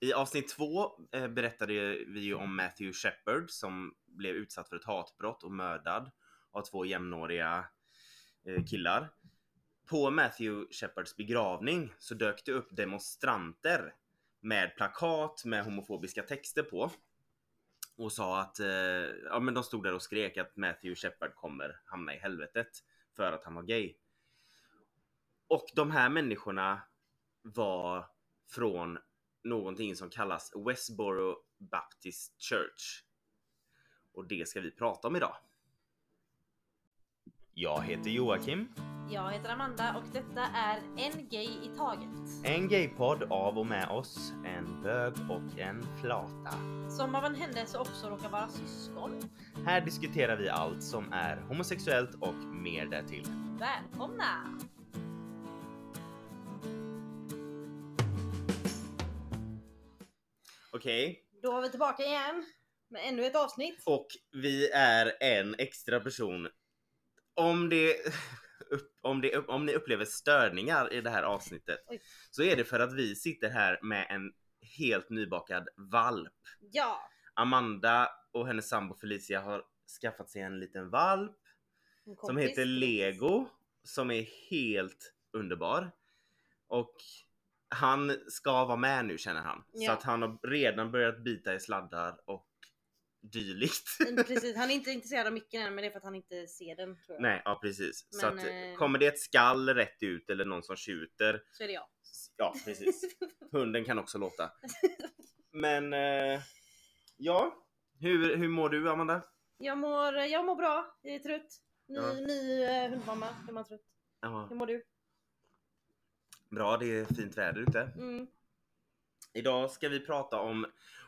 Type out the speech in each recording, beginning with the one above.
I avsnitt två eh, berättade vi ju om Matthew Shepard som blev utsatt för ett hatbrott och mördad av två jämnåriga eh, killar. På Matthew Shepards begravning så dök det upp demonstranter med plakat med homofobiska texter på och sa att, eh, ja men de stod där och skrek att Matthew Shepard kommer hamna i helvetet för att han var gay. Och de här människorna var från någonting som kallas Westboro Baptist Church. Och det ska vi prata om idag. Jag heter Joakim. Jag heter Amanda och detta är En Gay i Taget. En gaypodd av och med oss, en bög och en flata. Som av en händelse också råkar vara syskon. Här diskuterar vi allt som är homosexuellt och mer därtill. Välkomna! Okej, Då är vi tillbaka igen med ännu ett avsnitt. och vi är en extra person. Om det, om det om ni upplever störningar i det här avsnittet Oj. så är det för att vi sitter här med en helt nybakad valp. Ja! Amanda och hennes sambo Felicia har skaffat sig en liten valp en som heter Lego som är helt underbar. Och han ska vara med nu känner han. Så Ja. att han har redan börjat bita i sladdar och dylikt. Mm, Precis, han är inte intresserad av micken än men det är för att han inte ser den tror jag. Nej, ja precis. så Men, att eh, kommer det ett skall rätt ut eller någon som tjuter. Så är det jag. Ja, precis. Hunden kan också låta. Men eh, ja, hur, hur mår du Amanda? Jag mår, jag mår bra, jag är trött. Ny, Ja. ny eh, hundmamma, är man trött. Ja, Hur mår du? Bra, det är fint väder ute. Mm. Idag ska vi prata om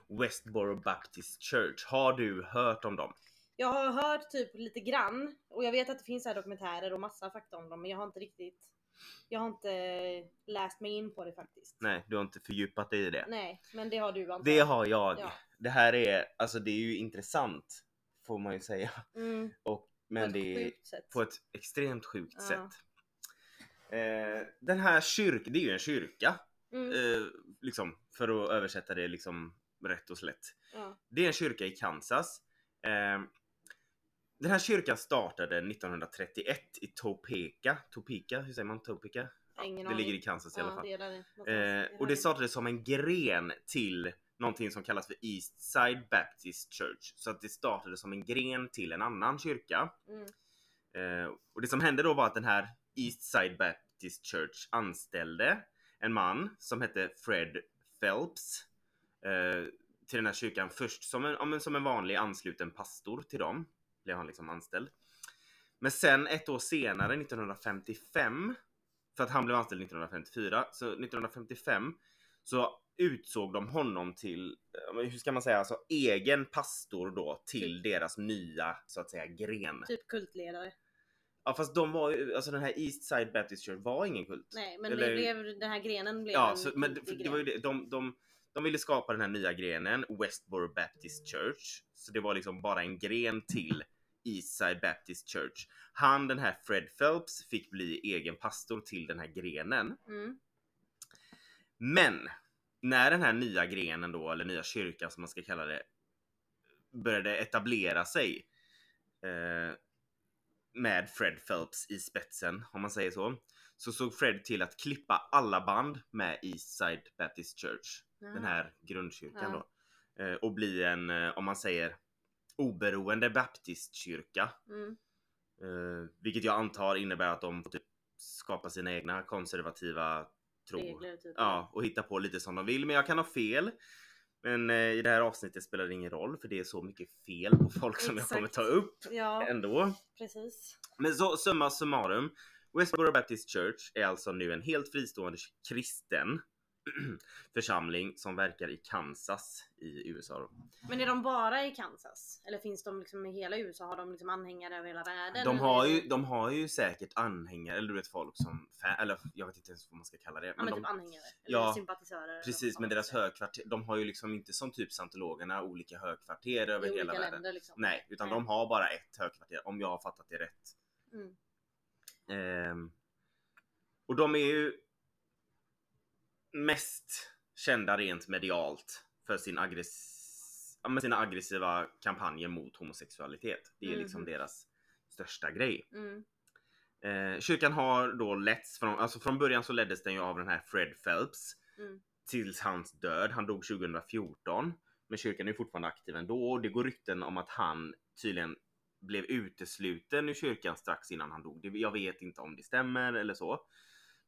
Westboro Baptist Church. Har du hört om dem? Jag har hört typ lite grann och jag vet att det finns här dokumentärer och massa fakta om dem men jag har inte riktigt Jag har inte läst mig in på det faktiskt. Nej, du har inte fördjupat dig i det. Nej, men det har du antar Det har jag. Ja. Det här är, alltså det är ju intressant får man ju säga. Mm, Och, på men ett det är sätt. på ett extremt sjukt Ja. sätt. Eh, den här kyrkan, det är ju en kyrka. Mm, Eh, liksom, för att översätta det liksom rätt och slätt. ja. Det är en kyrka i Kansas. Eh, den här kyrkan startade 1931 i Topeka. Topeka, hur säger man Topeka? Ingen det aning. ligger i Kansas i alla fall. det någonstans. Eh, och det startade som en gren till någonting som kallas för East Side Baptist Church. Så att det startade som en gren till en annan kyrka. Mm, Eh, och det som hände då var att den här East Side Baptist Church anställde en man som hette Fred Phelps eh, till den här kyrkan först som en, ja, som en vanlig ansluten pastor till dem. Blev han liksom anställd. Men sen ett år senare, 1955, för att han blev anställd 1954, så 1955 så utsåg de honom till, hur ska man säga, alltså egen pastor då till deras nya så att säga gren. typ kultledare. Ja fast de var ju, alltså den här East Side Baptist Church var ingen kult. Nej, men Eller- det blev, den här grenen blev Ja, en så, men det, det var ju det, de, de, de ville skapa den här nya grenen, Westboro Baptist Church. Så det var liksom bara en gren till East Side Baptist Church. Han, den här Fred Phelps, fick bli egen pastor till den här grenen. Mm, Men när den här nya grenen då, eller nya kyrkan som man ska kalla det, började etablera sig eh, med Fred Phelps i spetsen, om man säger så, så såg Fred till att klippa alla band med East Side Baptist Church, den Jaha. här grundkyrkan Ja. då, eh, och bli en, eh, om man säger, oberoende baptistkyrka. Mm, Eh, vilket jag antar innebär att de typ skapa sina egna konservativa tro. regler typ. Ja, och hitta på lite som de vill. Men jag kan ha fel. Men eh, i det här avsnittet spelar det ingen roll för det är så mycket fel på folk som jag kommer Exakt. ta upp Ja, ändå. precis. Men så summa summarum. Westboro Baptist Church är alltså nu en helt fristående kristen församling som verkar i Kansas i USA. Men är de bara i Kansas? Eller finns de liksom i hela USA? Har de liksom anhängare över hela världen? De har, ju, de har ju säkert anhängare, eller du vet folk som, eller jag vet inte ens vad man ska kalla det. Ja men de, typ anhängare? Eller Ja, sympatisörer? Precis, men deras högkvarter, de har ju liksom inte som typ scientologerna olika högkvarter över I hela världen. länder liksom. Nej, utan Nej. de har bara ett högkvarter om jag har fattat det rätt. Mm. Ehm, och de är ju mest kända rent medialt för sin aggress- ja, sina aggressiva kampanjer mot homosexualitet. Det är liksom Mhm. deras största grej. Mm. Eh, kyrkan har då letts från, alltså från början så leddes den ju av den här Fred Phelps Mm. tills hans död. Han dog 2014. Men kyrkan är fortfarande aktiv ändå och det går rykten om att han tydligen blev utesluten ur kyrkan strax innan han dog. Jag vet inte om det stämmer eller så.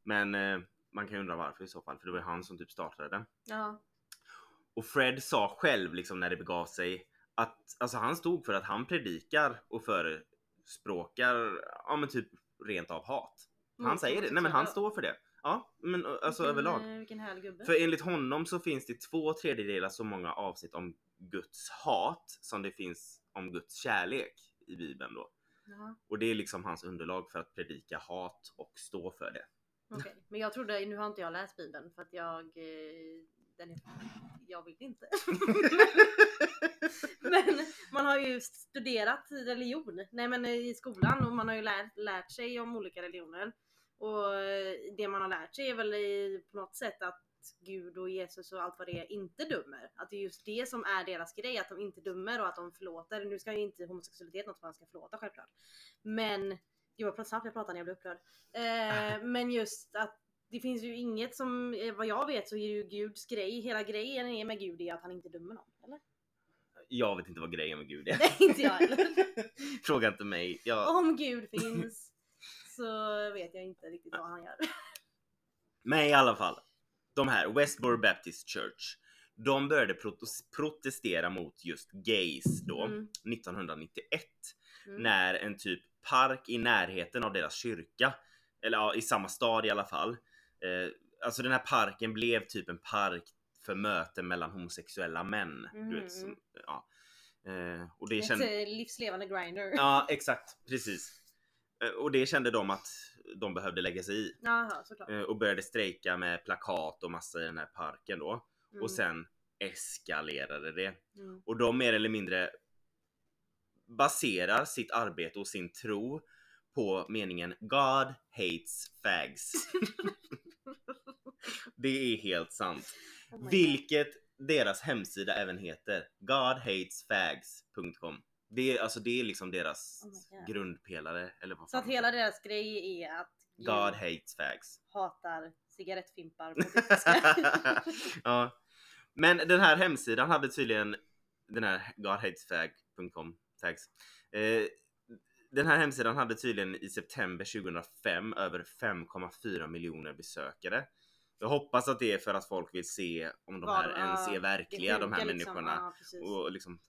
Men eh, man kan ju undra varför i så fall, för det var ju han som typ startade den. Ja. Och Fred sa själv liksom när det begav sig att alltså han stod för att han predikar och förespråkar ja men typ rent av hat. Han Mot säger det. Nej men han står för det. Ja, men alltså Vilken, överlag. eh, Vilken härlig gubbe. För enligt honom så finns det två tredjedelar så många avsnitt om Guds hat som det finns om Guds kärlek i Bibeln då. Jaha, Och det är liksom hans underlag för att predika hat och stå för det. Okej. Men jag trodde, nu har inte jag läst bibeln för att jag, eh, den är, jag vill inte. men man har ju studerat religion, nej men i skolan och man har ju lärt, lärt sig om olika religioner. Och eh, det man har lärt sig är väl i, på något sätt att Gud och Jesus och allt vad det är inte dömer. Att det är just det som är deras grej, att de inte dömer och att de förlåter. Nu ska ju inte homosexualitet något man ska förlåta självklart. Men, gud jag pratar snabbt jag pratar när jag blir upprörd. Eh, men just att det finns ju inget som, eh, vad jag vet så är ju Guds grej, hela grejen är med Gud är att han inte dömer någon. Eller? Jag vet inte vad grejen med Gud är. Nej inte jag heller. Fråga inte mig. Jag... Om Gud finns så vet jag inte riktigt vad han gör. Men i alla fall. De här, Westboro Baptist Church. De började protes- protestera mot just gays då, Mm. 1991. Mm. När en typ park i närheten av deras kyrka, eller ja, i samma stad i alla fall. Eh, alltså den här parken blev typ en park för möten mellan homosexuella män. Du Mhm. vet, som, ja. Eh, och det Ett kände... eh, livslevande grinder. Ja, exakt. Precis. Eh, Och det kände de att de behövde lägga sig i. Såklart. Eh, Och började strejka med plakat och massa i den här parken då. Mm. Och sen eskalerade det. Mm. Och de mer eller mindre baserar sitt arbete och sin tro på meningen God hates fags. det är helt sant. Oh God. Vilket deras hemsida även heter. Godhatesfags.com. Det är, alltså, det är liksom deras Oh grundpelare. Eller vad Så att hela deras grej är att God hates fags. hatar cigarettfimpar på ja. Men den här hemsidan hade tydligen den här godhatesfag.com fags. Eh, den här hemsidan hade tydligen i september 2005 över 5,4 miljoner besökare. Jag hoppas att det är för att folk vill se om de här ens är verkliga, de här liksom. människorna. Ja, precis. Och liksom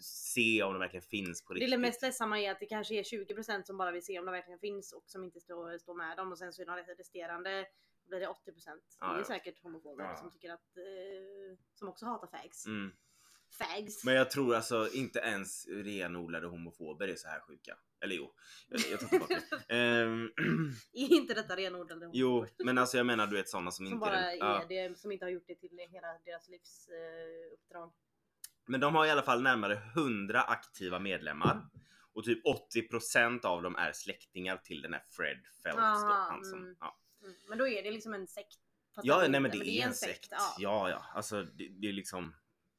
se om de verkligen finns på riktigt. det mest ledsamma är att det kanske är 20% som bara vill se om de verkligen finns och som inte står, står med dem och sen så är de resterande blir det 80%. Ja, det är ja. säkert homofober Ja. som tycker att eh, som också hatar fags. Mm. Fags. Men jag tror alltså inte ens renodlade homofober är så här sjuka. Eller jo, jag, tar tillbaka det. Ehm, Är inte detta renodlade homofober? jo, men alltså jag menar du vet sådana som, Som inte... bara ja. är det, som inte har gjort det till hela deras livs eh, uppdrag. Men de har i alla fall närmare 100 aktiva medlemmar. Och typ 80% av dem är släktingar till den här Fred Phelps då, Aha, han som, mm. ja. Mm. Men då är det liksom en sekt. Ja, det- nej men det, är en sekt. Ja. Ja, ja, alltså det, det är liksom,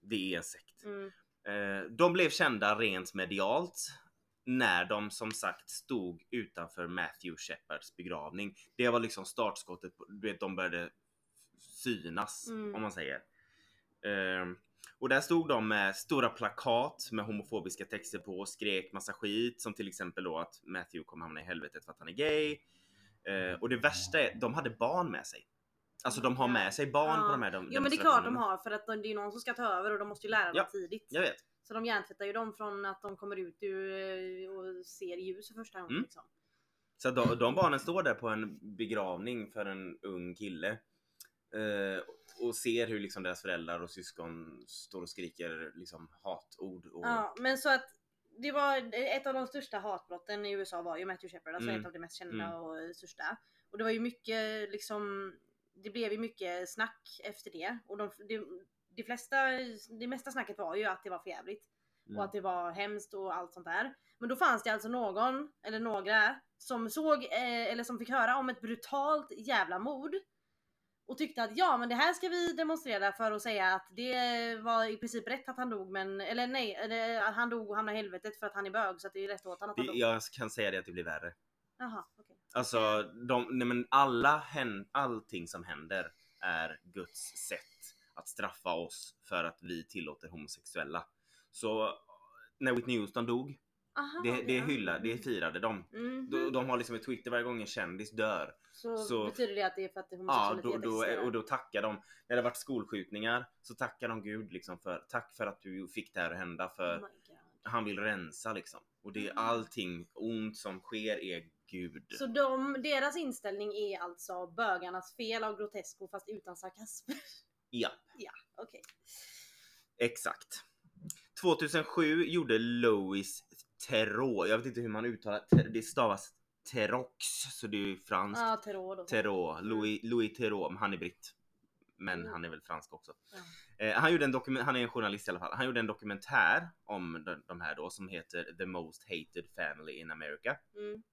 det är en sekt. Mm. Eh, de blev kända rent medialt när de som sagt stod utanför Matthew Shepards begravning. Det var liksom startskottet, du vet de började synas Mm. om man säger. Eh, och där stod de med stora plakat med homofobiska texter på och skrek massa skit som till exempel då att Matthew kommer hamna i helvetet för att han är gay. Eh, och det värsta är, de hade barn med sig. Alltså de har med sig barn Ja. på de här dem- Ja men det är klart de har för att de- det är ju någon som ska ta över och de måste ju lära dem Ja, tidigt. Jag vet. Så de hjärntvättar ju dem från att de kommer ut ur, eh, och ser ljus för första gången. Mm. Liksom. Så de, de barnen står där på en begravning för en ung kille. Eh, och ser hur liksom deras föräldrar och syskon står och skriker liksom hatord. Och, Ja men så att det var ett av de största hatbrotten i USA var ju Matthew Shepard, alltså Mm. ett av de mest kända Mm. och största. Och det var ju mycket liksom, det blev ju mycket snack efter det. Och de, det, de flesta, det mesta snacket var ju att det var för jävligt. Mm. och att det var hemskt och allt sånt där. Men då fanns det alltså någon, eller några, som såg, eh, eller som fick höra om ett brutalt jävla mord. och tyckte att ja men det här ska vi demonstrera för att säga att det var i princip rätt att han dog men eller nej, att han dog och hamnade i helvetet för att han är bög så att det är rätt åt honom att han dog. jag kan säga det att det blir värre. Jaha. Alltså, de, nej men alla hän, allting som händer är Guds sätt att straffa oss för att vi tillåter homosexuella. Så när Whitney Houston dog, Aha, det, det ja. hyllade, det firade de. Mhm. De, de har liksom ett Twitter varje gång en kändis dör. så, så- betyder det att det är för att Ja, homosexualitet då, då, existerar? och då tackar de. När det har varit skolskjutningar så tackar de Gud liksom för tack för att du fick det här att hända för Oh han vill rensa liksom. Och det är Mm. allting ont som sker är Gud. Så de, deras inställning är alltså bögarnas fel av Grotesco fast utan sarkasm? Ja, Okej. exakt. 2007 gjorde Louis Theroux, jag vet inte hur man uttalar det, det stavas Terox, så det är ju franskt. Ja, terror då. Theroux, Louis, Louis Theroux, han är britt. Men Mm. han är väl fransk också. Ja. Eh, han, gjorde en dokument, han är en journalist i alla fall. Han gjorde en dokumentär om de, de här då som heter The Most Hated Family in America. Mm.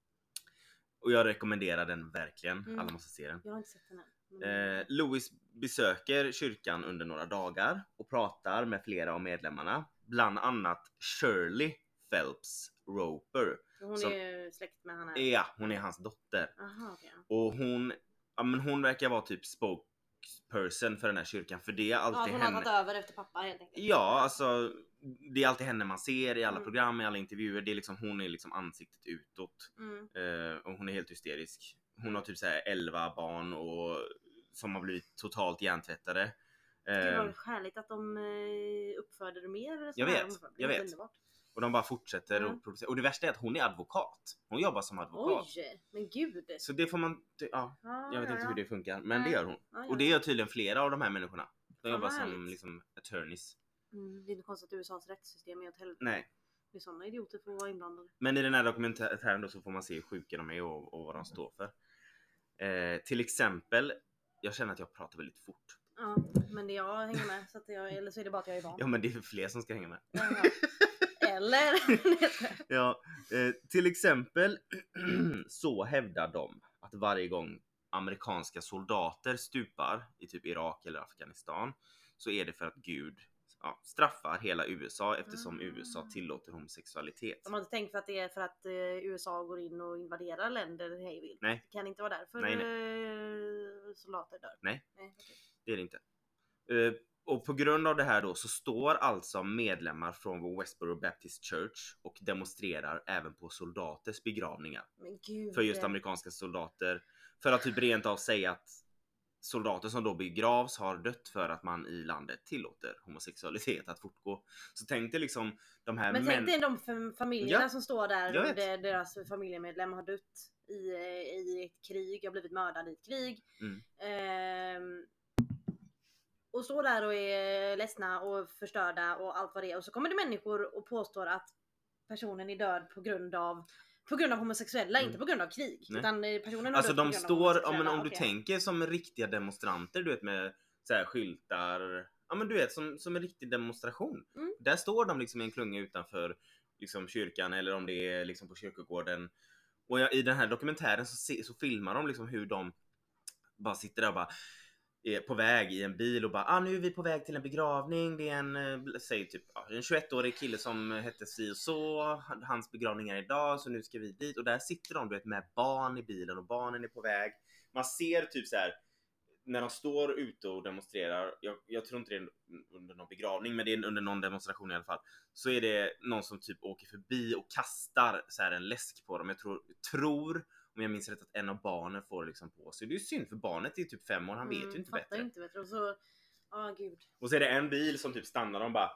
Och jag rekommenderar den verkligen. Mm. Alla måste se den. Jag har inte sett den än. Men- Eh, Louis besöker kyrkan under några dagar och pratar med flera av medlemmarna. Bland annat Shirley Phelps Roper. hon som- är släkt med han här. Ja, hon är hans dotter. Aha, okej. Och hon, ja, men hon verkar vara typ spokesperson för den här kyrkan. För det är Ja, alltid att hon har henne. tagit över efter pappa helt enkelt. Ja, alltså det är alltid henne man ser i alla Mm. program, i alla intervjuer. Det är liksom, hon är liksom ansiktet utåt. Mm. Eh, och hon är helt hysterisk. Hon har typ såhär 11 barn och som har blivit totalt hjärntvättade. Det Eh, var härligt att de eh, uppförde det mer. Jag vet, Det jag vet. Underbart. Och de bara fortsätter Mm. och producera. Och det värsta är att hon är advokat. Hon jobbar som advokat. Oj, men gud. Så det får man, ja, Ja, jag vet ja, inte ja. hur det funkar. Men Nej. det gör hon. Ja, ja. Och det gör tydligen flera av de här människorna. De jobbar vad som liksom attorneys. Mm, det är inte konstigt att USAs rättssystem är åt helvete. Nej. Det är sådana idioter får vara inblandade. Men i den här dokumentären då så får man se hur sjuka de är och, och vad de står för. Eh, till exempel, jag känner att jag pratar väldigt fort. Ja, men det jag hänger med. Så att jag, eller så är det bara att jag är van. Ja men det är fler som ska hänga med. Jaha. Eller? Ja, eh, till exempel så hävdar de att varje gång amerikanska soldater stupar i typ Irak eller Afghanistan så är det för att Gud ja, straffar hela USA eftersom Ah. USA tillåter homosexualitet. De har inte tänkt för att det är för att eh, USA går in och invaderar länder hej vilt. Nej. Det kan inte vara därför Nej, eh, soldater dör. Nej. nej okej. Det är det inte. Och på grund av det här då så står alltså medlemmar från Westboro Baptist Church och demonstrerar även på soldaters begravningar. För just amerikanska soldater. För att typ rent av säga att soldater som då begravs har dött för att man i landet tillåter homosexualitet att fortgå. Så tänk dig liksom de här Men tänk dig de fam- familjerna Ja, som står där och deras familjemedlem har dött i, eh, i ett krig, har blivit mördad i ett krig. Mm. Ehm, och står där och är ledsna och förstörda och allt vad det är. Och så kommer det människor och påstår att personen är död på grund av på grund av homosexuella, Mm. inte på grund av krig. Nej. Utan eh, personen har Alltså de står, ja, men om du Okej. tänker som riktiga demonstranter du vet med så här skyltar. Ja men du vet som, som en riktig demonstration. Mm. Där står de liksom i en klunga utanför liksom kyrkan eller om det är liksom på kyrkogården. Och jag, i den här dokumentären så, se, så filmar de liksom hur de bara sitter där och bara är på väg i en bil och bara ah, nu är vi på väg till en begravning. Det är en, eh, säg typ en 21-årig kille som hette si och så. Hans begravning är idag så nu ska vi dit och där sitter de du vet, med barn i bilen och barnen är på väg. Man ser typ så här när de står ute och demonstrerar, jag, jag tror inte det är under någon begravning, men det är under någon demonstration i alla fall. Så är det någon som typ åker förbi och kastar så här en läsk på dem. Jag tror, tror om jag minns rätt att en av barnen får liksom på sig. Det är ju synd för barnet är typ fem år, han vet ju inte Mm, bättre. inte bättre. Och så, ja gud. Och så är det en bil som typ stannar och bara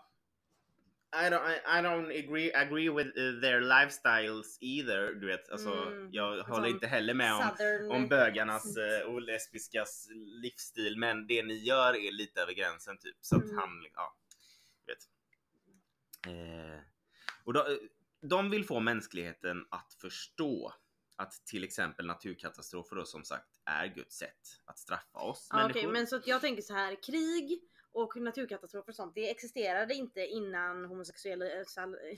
I don't, I, I don't agree, agree with uh, their lifestyles either. Du vet, alltså Mm, jag sån håller inte heller med om Southern... om bögarnas eh, och lesbiskas livsstil men det ni gör är lite över gränsen typ. Så att Mm. han, ja, du vet. Eh, och då, de vill få mänskligheten att förstå att till exempel naturkatastrofer då som sagt är Guds sätt att straffa oss Ja, människor. Okej, men så jag tänker så här, krig och naturkatastrofer och sånt, det existerade inte innan homosexuell,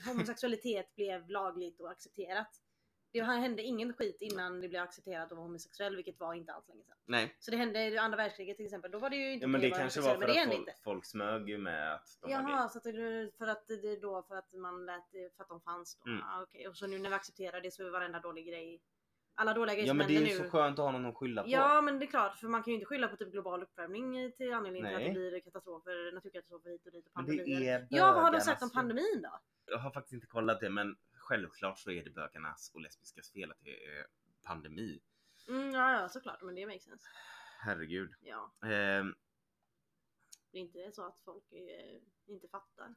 homosexualitet blev lagligt och accepterat. Det hände ingen skit innan det blev accepterat att vara homosexuell, vilket var inte alls länge sedan. Nej, Så det hände i andra världskriget till exempel, då var det ju inte ja, men det kanske var för men att folk, folk smög ju med att de var. Jaha, så att det, för att det då, för att man lät, för att de fanns då. Mm. Ah, okej. Och så nu när vi accepterar det så är varenda dålig grej, alla dåliga grejer Ja men det är ju nu. så skönt att ha någon att skylla på. Ja men det är klart, för man kan ju inte skylla på typ global uppvärmning till anledningen till att det blir katastrofer, naturkatastrofer hit och dit och Men pandemier. det är Ja vad har de sagt om pandemin då? Jag har faktiskt inte kollat det men självklart så är det bögarnas och lesbiskas fel att det är pandemi. Mm, ja, ja såklart, men det makes sense. Herregud. Ja, Ehm, det är inte så att folk eh, inte fattar.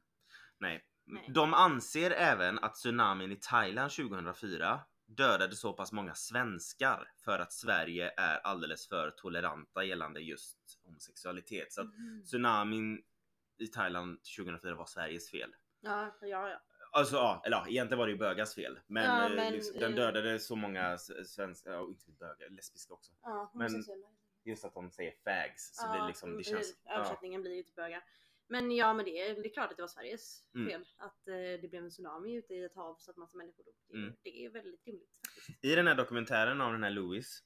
nej. Nej. De anser även att tsunamin i Thailand 2004 dödade så pass många svenskar för att Sverige är alldeles för toleranta gällande just homosexualitet. Så att Mhm. tsunamin i Thailand 2004 var Sveriges fel. Ja, ja, ja. Alltså ja, eller ja, egentligen var det ju bögars fel. Men, Ja, eh, men, liksom, den dödade så många s- svenskar, ja, och inte bögar, lesbiska också. ja Men- homosexuella. Just att de säger fags. Så ja, det, liksom, det precis. känns... Ja. Översättningen blir ju till bögar. Men ja, men det är, det är klart att det var Sveriges Mm. fel att eh, det blev en tsunami ute i ett hav så att massa människor dog. Det, är- Mm. det är väldigt rimligt faktiskt. I den här dokumentären av den här Louis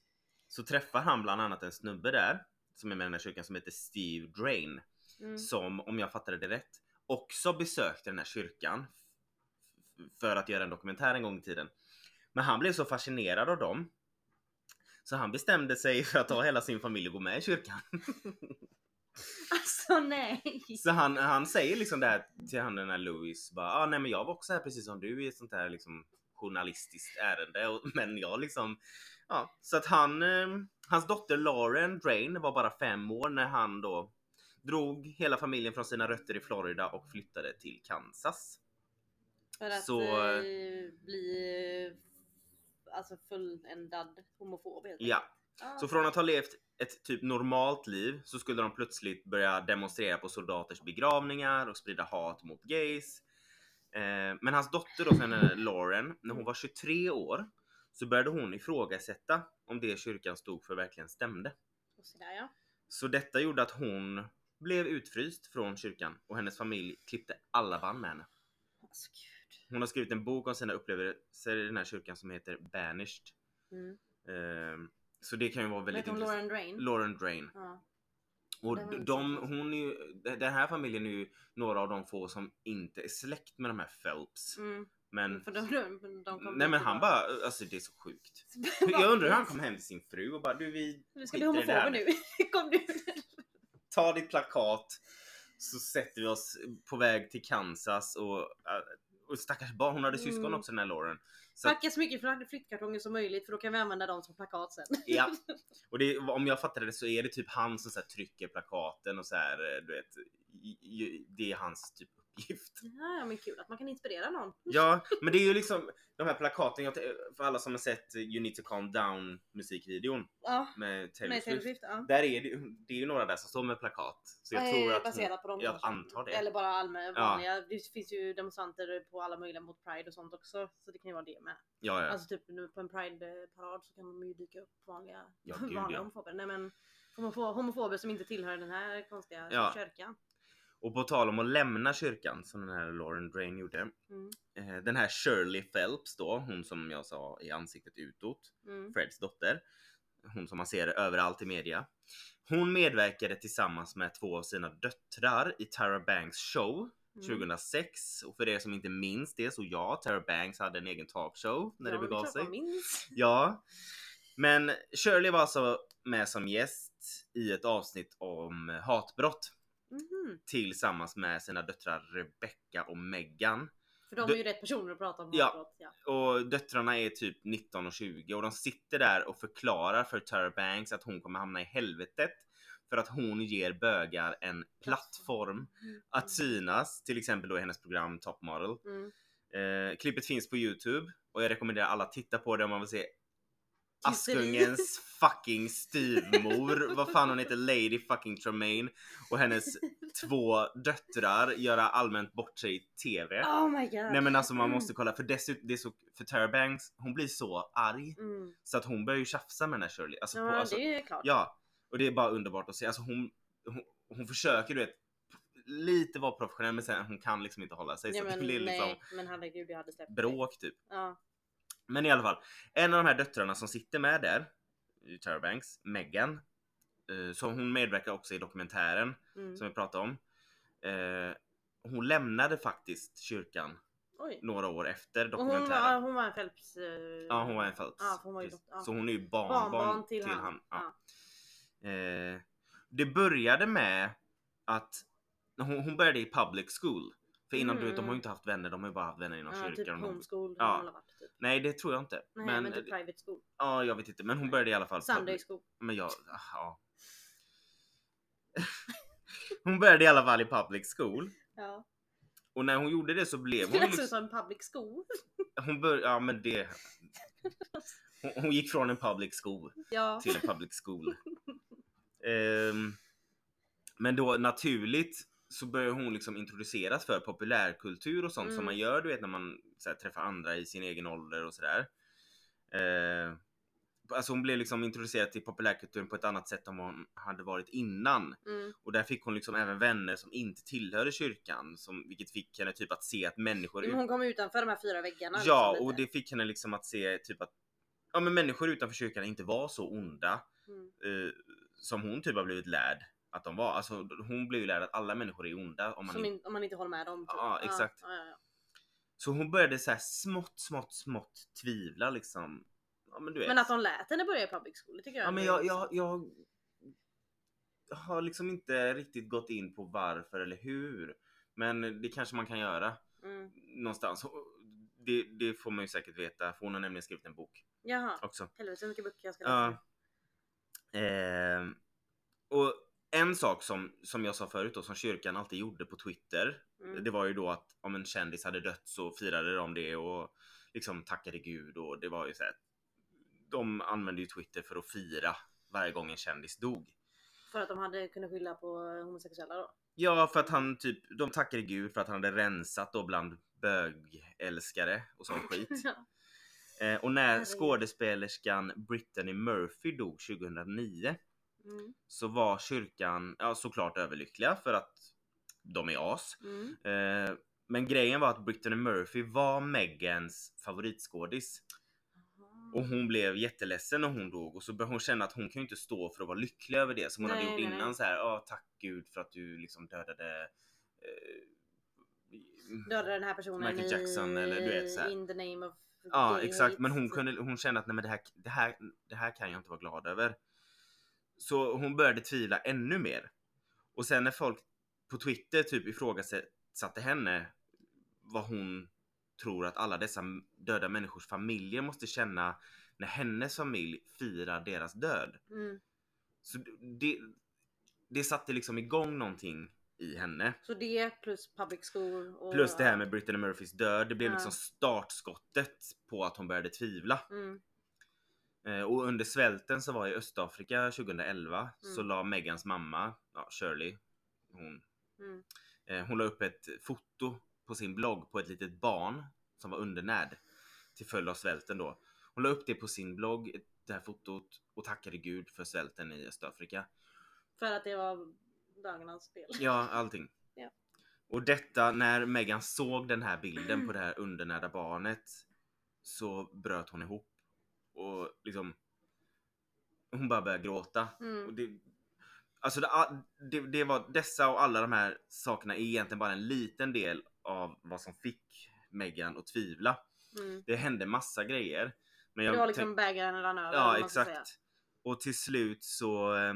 så träffar han bland annat en snubbe där som är med i den här kyrkan som heter Steve Drain. Mm. Som, om jag fattade det rätt, också besökte den här kyrkan för att göra en dokumentär en gång i tiden. Men han blev så fascinerad av dem så han bestämde sig för att ta hela sin familj och gå med i kyrkan. Alltså nej! Så han, han säger liksom det här till han den här Louis bara ah, nej men jag var också här precis som du i ett sånt här liksom journalistiskt ärende och, men jag liksom ja så att han eh, hans dotter Lauren Drain var bara fem år när han då drog hela familjen från sina rötter i Florida och flyttade till Kansas. För att Så- eh, bli eh, alltså fulländad homofob helt Ja. Ja. så från att ha levt ett typ normalt liv så skulle de plötsligt börja demonstrera på soldaters begravningar och sprida hat mot gays. Eh, men hans dotter då, sen Lauren, när hon var 23 år så började hon ifrågasätta om det kyrkan stod för verkligen stämde. Och så där, ja. Så detta gjorde att hon blev utfryst från kyrkan och hennes familj klippte alla band med henne. Alltså. Hon har skrivit en bok om sina upplevelser i den här kyrkan som heter Banished. Mm. Eh, så det kan ju vara väldigt intressant. Lauren Drain? Lauren Drain. Ja. Och de, hon är ju, den här familjen är ju några av de få som inte är släkt med de här Phelps. Mm. Men, För de, de, de kom nej men han bara, alltså det är så sjukt. Jag undrar hur han kom hem till sin fru och bara du vi Du ska bli i det här homofob nu. Kom du. ta ditt plakat så sätter vi oss på väg till Kansas och, äh, och stackars barn, hon hade syskon Mm. också den här Lauren. Så Packa så mycket flytt- flyttkartonger som möjligt för då kan vi använda dem som plakat sen. ja. Och det, om jag fattade det så är det typ han som så trycker plakaten och så här, eh, du vet, det är hans typ uppgift. Ja, men kul att man kan inspirera någon. Ja, men det är ju liksom de här plakaten, jag, för alla som har sett You need to calm down musikvideon Ja, med Taylor Swift. Ja. Där är det, det är ju några där som står med plakat. Så jag Eh, tror att baserat på dem jag antar det. Eller bara allmänna Ja. Det finns ju demonstranter på alla möjliga mot Pride och sånt också. Så det kan ju vara det med. ja, ja. Alltså typ nu på en Pride-parad så kan de ju dyka upp vanliga, Ja, gud, vanliga ja. homofober. Nej men homofo- homofober som inte tillhör den här konstiga Ja. kyrkan. Och på tal om att lämna kyrkan som den här Lauren Drain gjorde. Mm. Eh, den här Shirley Phelps då, hon som jag sa i ansiktet utåt, Mm. Freds dotter. Hon som man ser överallt i media. Hon medverkade tillsammans med två av sina döttrar i Tara Banks show Mm. 2006. Och för er som inte minns det så ja, Tara Banks hade en egen talkshow när Ja, det begav sig. minns. Ja. Men Shirley var alltså med som gäst i ett avsnitt om hatbrott Mhm. tillsammans med sina döttrar Rebecca och Megan. För de är ju rätt personer att prata om Ja. Ja. Och döttrarna är typ 19 och 20 och de sitter där och förklarar för Tara Banks att hon kommer hamna i helvetet för att hon ger bögar en plattform Mm. att synas, till exempel då i hennes program Top Model. Mm. Eh, klippet finns på Youtube och jag rekommenderar alla att titta på det om man vill se. Askungens fucking styvmor, vad fan hon heter, Lady fucking Tremaine och hennes två döttrar göra allmänt bort sig i TV. Oh my god. Nej men alltså man måste kolla för dessutom, det är så, för Tara Banks, hon blir så arg Mm. så att hon börjar ju tjafsa med den här Shirley. Alltså, Ja, på, alltså, det är klart. ja, och det är bara underbart att se. Alltså hon, hon, hon försöker du vet lite vara professionell men sen hon kan liksom inte hålla sig Ja, så men, det blir liksom nej, men herregud jag hade släppt bråk typ. Ja. Men i alla fall, en av de här döttrarna som sitter med där i Tyra Banks, Megan, eh, så hon medverkar också i dokumentären Mm. som vi pratade om. Eh, hon lämnade faktiskt kyrkan Oj. några år efter hon, dokumentären. var, hon var en Phelps... eh, Ja, hon var en Phelps. För hon var ja. Så hon är ju barnbarn, barnbarn till, han. Ja. Ja. Eh, det började med att hon, hon började i public school. För innan du vet, de har Mm. ju inte haft vänner, de har ju bara haft vänner inom Ja, typ kyrkan. De- homeschool. Ja. har hon varit, typ. Nej det tror jag inte. Nej, men, men, typ private school. ja, jag vet inte. Men hon började i alla fall. Sunday school. Men jag, ah, ja. hon började i alla fall i public school. Ja. Och när hon gjorde det så blev Det hon lät liksom, som public school. Hon började, ja men det. Hon, hon gick från en public school Ja. till en public school. Ehm, men då naturligt så börjar hon liksom introduceras för populärkultur och sånt som Mm. man gör du vet när man här, träffar andra i sin egen ålder och sådär. Uh, alltså hon blev liksom introducerad till populärkulturen på ett annat sätt än vad hon hade varit innan. Mm. Och där fick hon liksom även vänner som inte tillhörde kyrkan, som, vilket fick henne typ att se att människor Men hon kom utanför de här fyra väggarna. Ja, liksom, och det fick henne liksom att se typ att ja, men människor utanför kyrkan inte var så onda Mm. eh, som hon typ har blivit lärd att de var. Alltså hon blev ju lärd att alla människor är onda om man in, om man inte håller med dem. Typ. Ja, exakt. Ja, ja, ja. Så hon började så här smått, smått, smått tvivla liksom. Men. Men att de lät henne börja i public school, det tycker jag Ja men jag, jag, jag har liksom inte riktigt gått in på varför eller hur. Men det kanske man kan göra Mm. någonstans. Det, det får man ju säkert veta för hon har nämligen skrivit en bok Jaha, också. helvete så mycket böcker jag ska läsa. Ja. Ehm, och en sak som, som jag sa förut då, som kyrkan alltid gjorde på Twitter. Mm. Det var ju då att om en kändis hade dött så firade de det och liksom tackade gud och det var ju så här. De använde ju Twitter för att fira varje gång en kändis dog. För att de hade kunnat skylla på homosexuella då. Ja, för att han typ, de tackade gud för att han hade rensat då bland bögälskare och sån skit. Ja. Eh, och när skådespelerskan Brittany Murphy dog 2009 Mm. så var kyrkan ja, såklart överlyckliga för att de är as. Mm. Eh, men grejen var att Brittany Murphy var Megans favoritskådis och hon blev jätteledsen när hon dog och så började hon känna att hon kan ju inte stå för att vara lycklig över det som hon Nej, hade gjort nej, innan nej. så här. Ja, tack gud för att du liksom dödade eh, Dödade den här personen Michael Jackson i, eller du vet, så här. in the name of Ja exakt hate. men hon, kunde, hon kände att nej, men det, här, det, här, det här kan jag inte vara glad över. Så hon började tvivla ännu mer. Och sen när folk på Twitter typ ifrågasatte henne vad hon tror att alla dessa döda människors familjer måste känna när hennes familj firar deras död. Mm. Så det, det satte liksom igång någonting i henne. Så det plus public school och... Plus det här med Brittany Murphys död. Det blev Ja. liksom startskottet på att hon började tvivla. Mm. Eh, Och under svälten som var i Östafrika 2011 så Mm. la Megans mamma, ja, Shirley, hon, Mm. eh, hon la upp ett foto på sin blogg på ett litet barn som var undernärd till följd av svälten då. Hon la upp det på sin blogg, det här fotot och tackade gud för svälten i Östafrika. För att det var dagarnas spel. Ja, allting. Ja. Och detta när Megan såg den här bilden på det här undernärda barnet så bröt hon ihop och liksom hon bara började gråta. Och Mm. det, alltså det, det, det var dessa och alla de här sakerna är egentligen bara en liten del av vad som fick Megan att tvivla. Mm. Det hände massa grejer. Men Det var jag liksom bägaren rann över. Ja exakt. Och till slut så eh,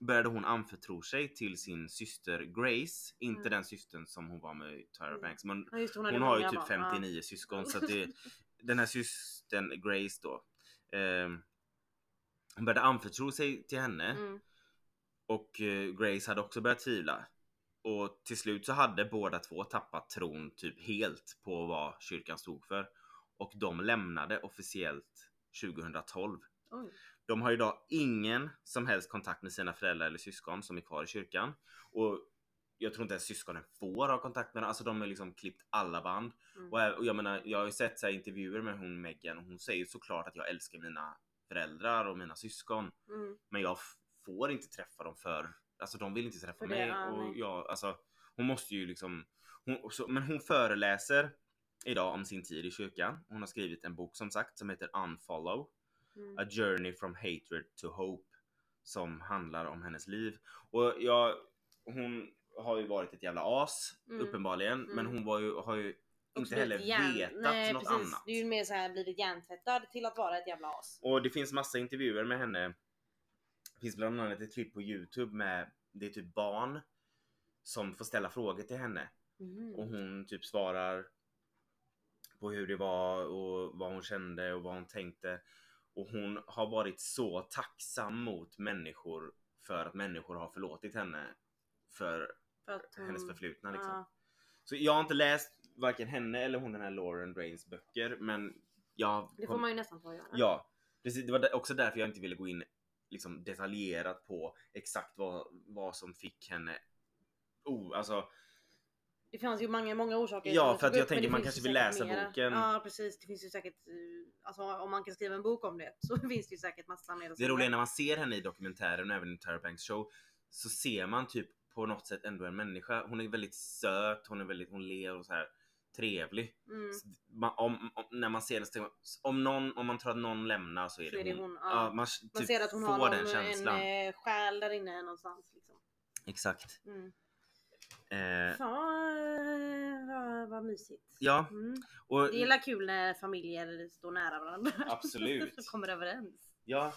började hon anförtro sig till sin syster Grace. Inte Mm. den systern som hon var med Tyra Mm. Banks. Men Ja, hon hon har ju typ barn. Ja. 59 syskon. Så att det, den här systern Grace då. Hon började anförtro sig till henne. Mm. Och eh, Grace hade också börjat tvivla. Och till slut så hade båda två tappat tron typ helt på vad kyrkan stod för. Och de lämnade officiellt 2012. Oj. De har idag ingen som helst kontakt med sina föräldrar eller syskon som är kvar i kyrkan. Och jag tror inte ens syskonen får ha kontakt med dem. Alltså de har liksom klippt alla band. Mm. Och, ä- och jag menar, jag har ju sett så intervjuer med hon Megan och hon säger såklart att jag älskar mina föräldrar och mina syskon. Mm. Men jag får inte träffa dem för, alltså de vill inte träffa det, mig. ja, och jag, alltså, hon måste ju liksom, hon, så, men hon föreläser idag om sin tid i kyrkan. Hon har skrivit en bok som sagt som heter Unfollow. Mm. A Journey from Hatred to Hope. Som handlar om hennes liv. Och jag, hon har ju varit ett jävla as Mm. uppenbarligen. Men Mm. hon var ju, har ju inte heller vetat Nej, något precis. annat. Det är ju mer så här blivit hjärntvättad till att vara ett jävla as. Och det finns massa intervjuer med henne. Det finns bland annat ett klipp på Youtube med det är typ barn som får ställa frågor till henne Mhm. och hon typ svarar på hur det var och vad hon kände och vad hon tänkte. Och hon har varit så tacksam mot människor för att människor har förlåtit henne för För hon... hennes förflutna liksom. Ja. Så jag har inte läst varken henne eller hon den här Lauren Drains böcker men jag Det får man ju nästan få göra. Ja, precis. Det var också därför jag inte ville gå in liksom detaljerat på exakt vad, vad som fick henne Oh, alltså Det fanns ju många, många orsaker. Ja, för att jag upp, tänker man kanske vill läsa mera. boken. Ja precis, det finns ju säkert, eh, alltså om man kan skriva en bok om det så finns det ju säkert massa mer det roliga är när man ser henne i dokumentären och även i Tyra Banks show så ser man typ på något sätt ändå en människa. Hon är väldigt söt, hon är väldigt, hon ler och så här trevlig. Mm. Man, om, om, när man ser man, om någon, om man tror att någon lämnar så är Så det, är hon. hon, ja. man Man typ ser att hon får har någon, den känslan. en eh, själ där inne någonstans. Liksom. Exakt. Mm. Eh, Fan, vad, vad mysigt. ja, Mm. och Det är kul när familjer står nära varandra. Absolut. Och kommer överens. Ja,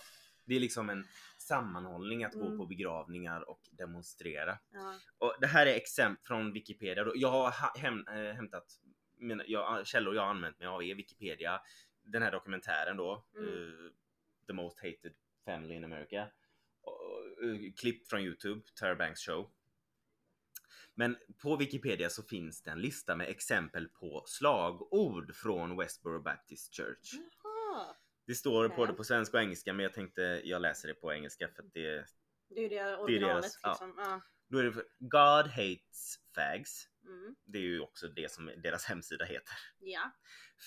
det är liksom en sammanhållning att gå Mm. på begravningar och demonstrera. Ja. Och det här är exempel från Wikipedia. då. Jag har ha- häm, äh, hämtat mina jag, källor jag har använt mig av är Wikipedia. Den här dokumentären då, Mm. eh, The Most Hated Family in America. Eh, klipp från Youtube, Tyra Banks show. Men på Wikipedia så finns det en lista med exempel på slagord från Westboro Baptist Church. Jaha. Det står Okej. både på svenska och engelska men jag tänkte jag läser det på engelska för att det Det är ju det originalet. deras- ja. liksom. ja. då är det för, God hates fags. Mm. Det är ju också det som deras hemsida heter. ja.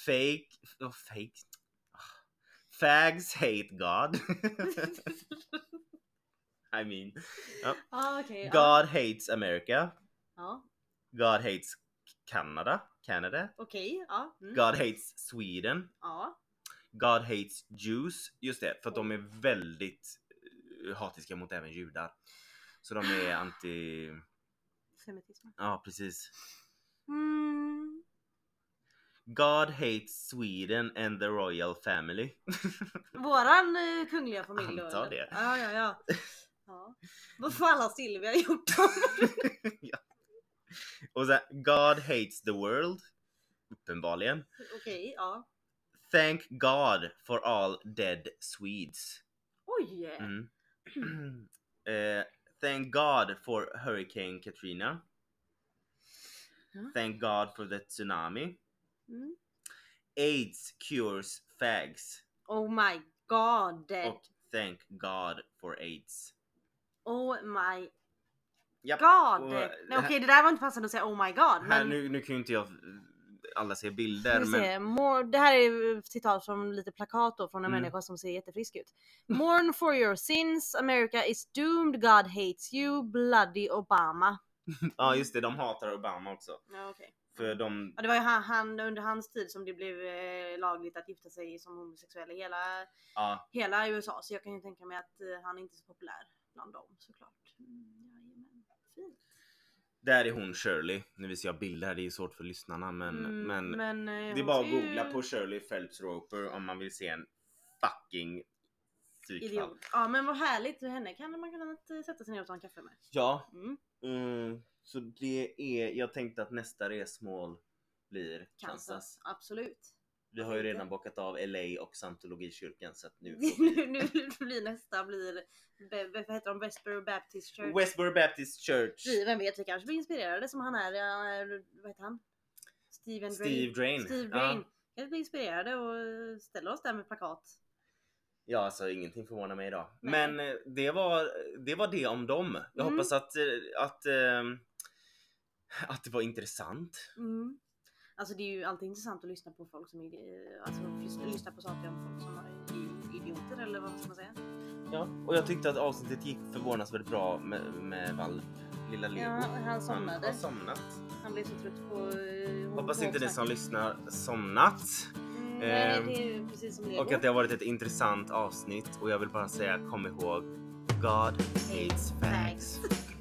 Fake, oh, fake. Ah. Fags hate God. I mean, ah, okej. God Ja. hates America. Ja. God hates Canada. Canada. Okej. Ja. Mm. God hates Sweden. ja. God hates Jews. Just det, för att de är väldigt eh, hatiska mot även judar. Så de är anti... Semitism. Ja, precis. Mm. God hates Sweden and the royal family. Våran eh, kungliga familj då, Antar eller? det. Ja, ja, ja. ja. Vad fan har Silvia gjort dem? Och sen God hates the world. Uppenbarligen. Okej, ja. Thank God for all dead Swedes. Oj! Mm. Eh, thank God for Hurricane Katrina. Ja. Thank God for the tsunami. Mm. AIDS cures fags. Oh my god! Och thank God for AIDS. Oh my Japp. god! och Nej, Okej, det där var inte passande att säga oh my god. Här, Men nu, nu kan ju inte jag alla se ska bilder men. More, det här är citat från lite plakat då, från en Mm. människa som ser jättefrisk ut. Mourn for your sins, America is doomed, God hates you, bloody Obama. ja just det, de hatar Obama också. Ja, okej. För de, Ja, det var ju han, han under hans tid som det blev eh, lagligt att gifta sig som homosexuell i hela, ja, hela USA. Så jag kan ju tänka mig att eh, han är inte är så populär bland dem såklart. Mm, jajamän. Fint. Där är hon Shirley. Nu visar jag bilder här, det är svårt för lyssnarna men, Mm, men men eh, det är bara att googla på Shirley Phelps Roper om man vill se en fucking psykfall. Idiot. Ja men vad härligt, henne kan man kunna sätta sig ner och ta en kaffe med. Ja, Mm. mm, så det är, jag tänkte att nästa resmål blir Kansas. Kansas. Absolut. Vi har ju redan bockat av LA och scientologikyrkan så att nu nu, nu blir nästa blir, vad heter de, Westboro Baptist Church. Westboro Baptist Church. Vi, vem vet, vi kanske blir inspirerade som han är, ja, vad heter han? Steven Steve Drain. Steve Ja. Drain. Kanske blir inspirerade och ställer oss där med plakat. Ja, alltså ingenting förvånar mig idag. Nej. Men eh, det var, det var det om dem. Jag Mm. hoppas att, eh, att, ehm, att det var intressant. Mm. Alltså det är ju alltid intressant att lyssna på folk som är, alltså lyssna, på saker om folk som är idioter eller vad ska man säga? Ja, och jag tyckte att avsnittet gick förvånansvärt bra med, med Valp, lilla Lego. Ja, han somnade. Han har somnat. Han blev så trött på... eh, Hoppas inte ni som lyssnar somnat. Mm, nej, ehm, det är ju precis som Lego. Och att det har varit ett intressant avsnitt och jag vill bara säga kom ihåg God hates fags.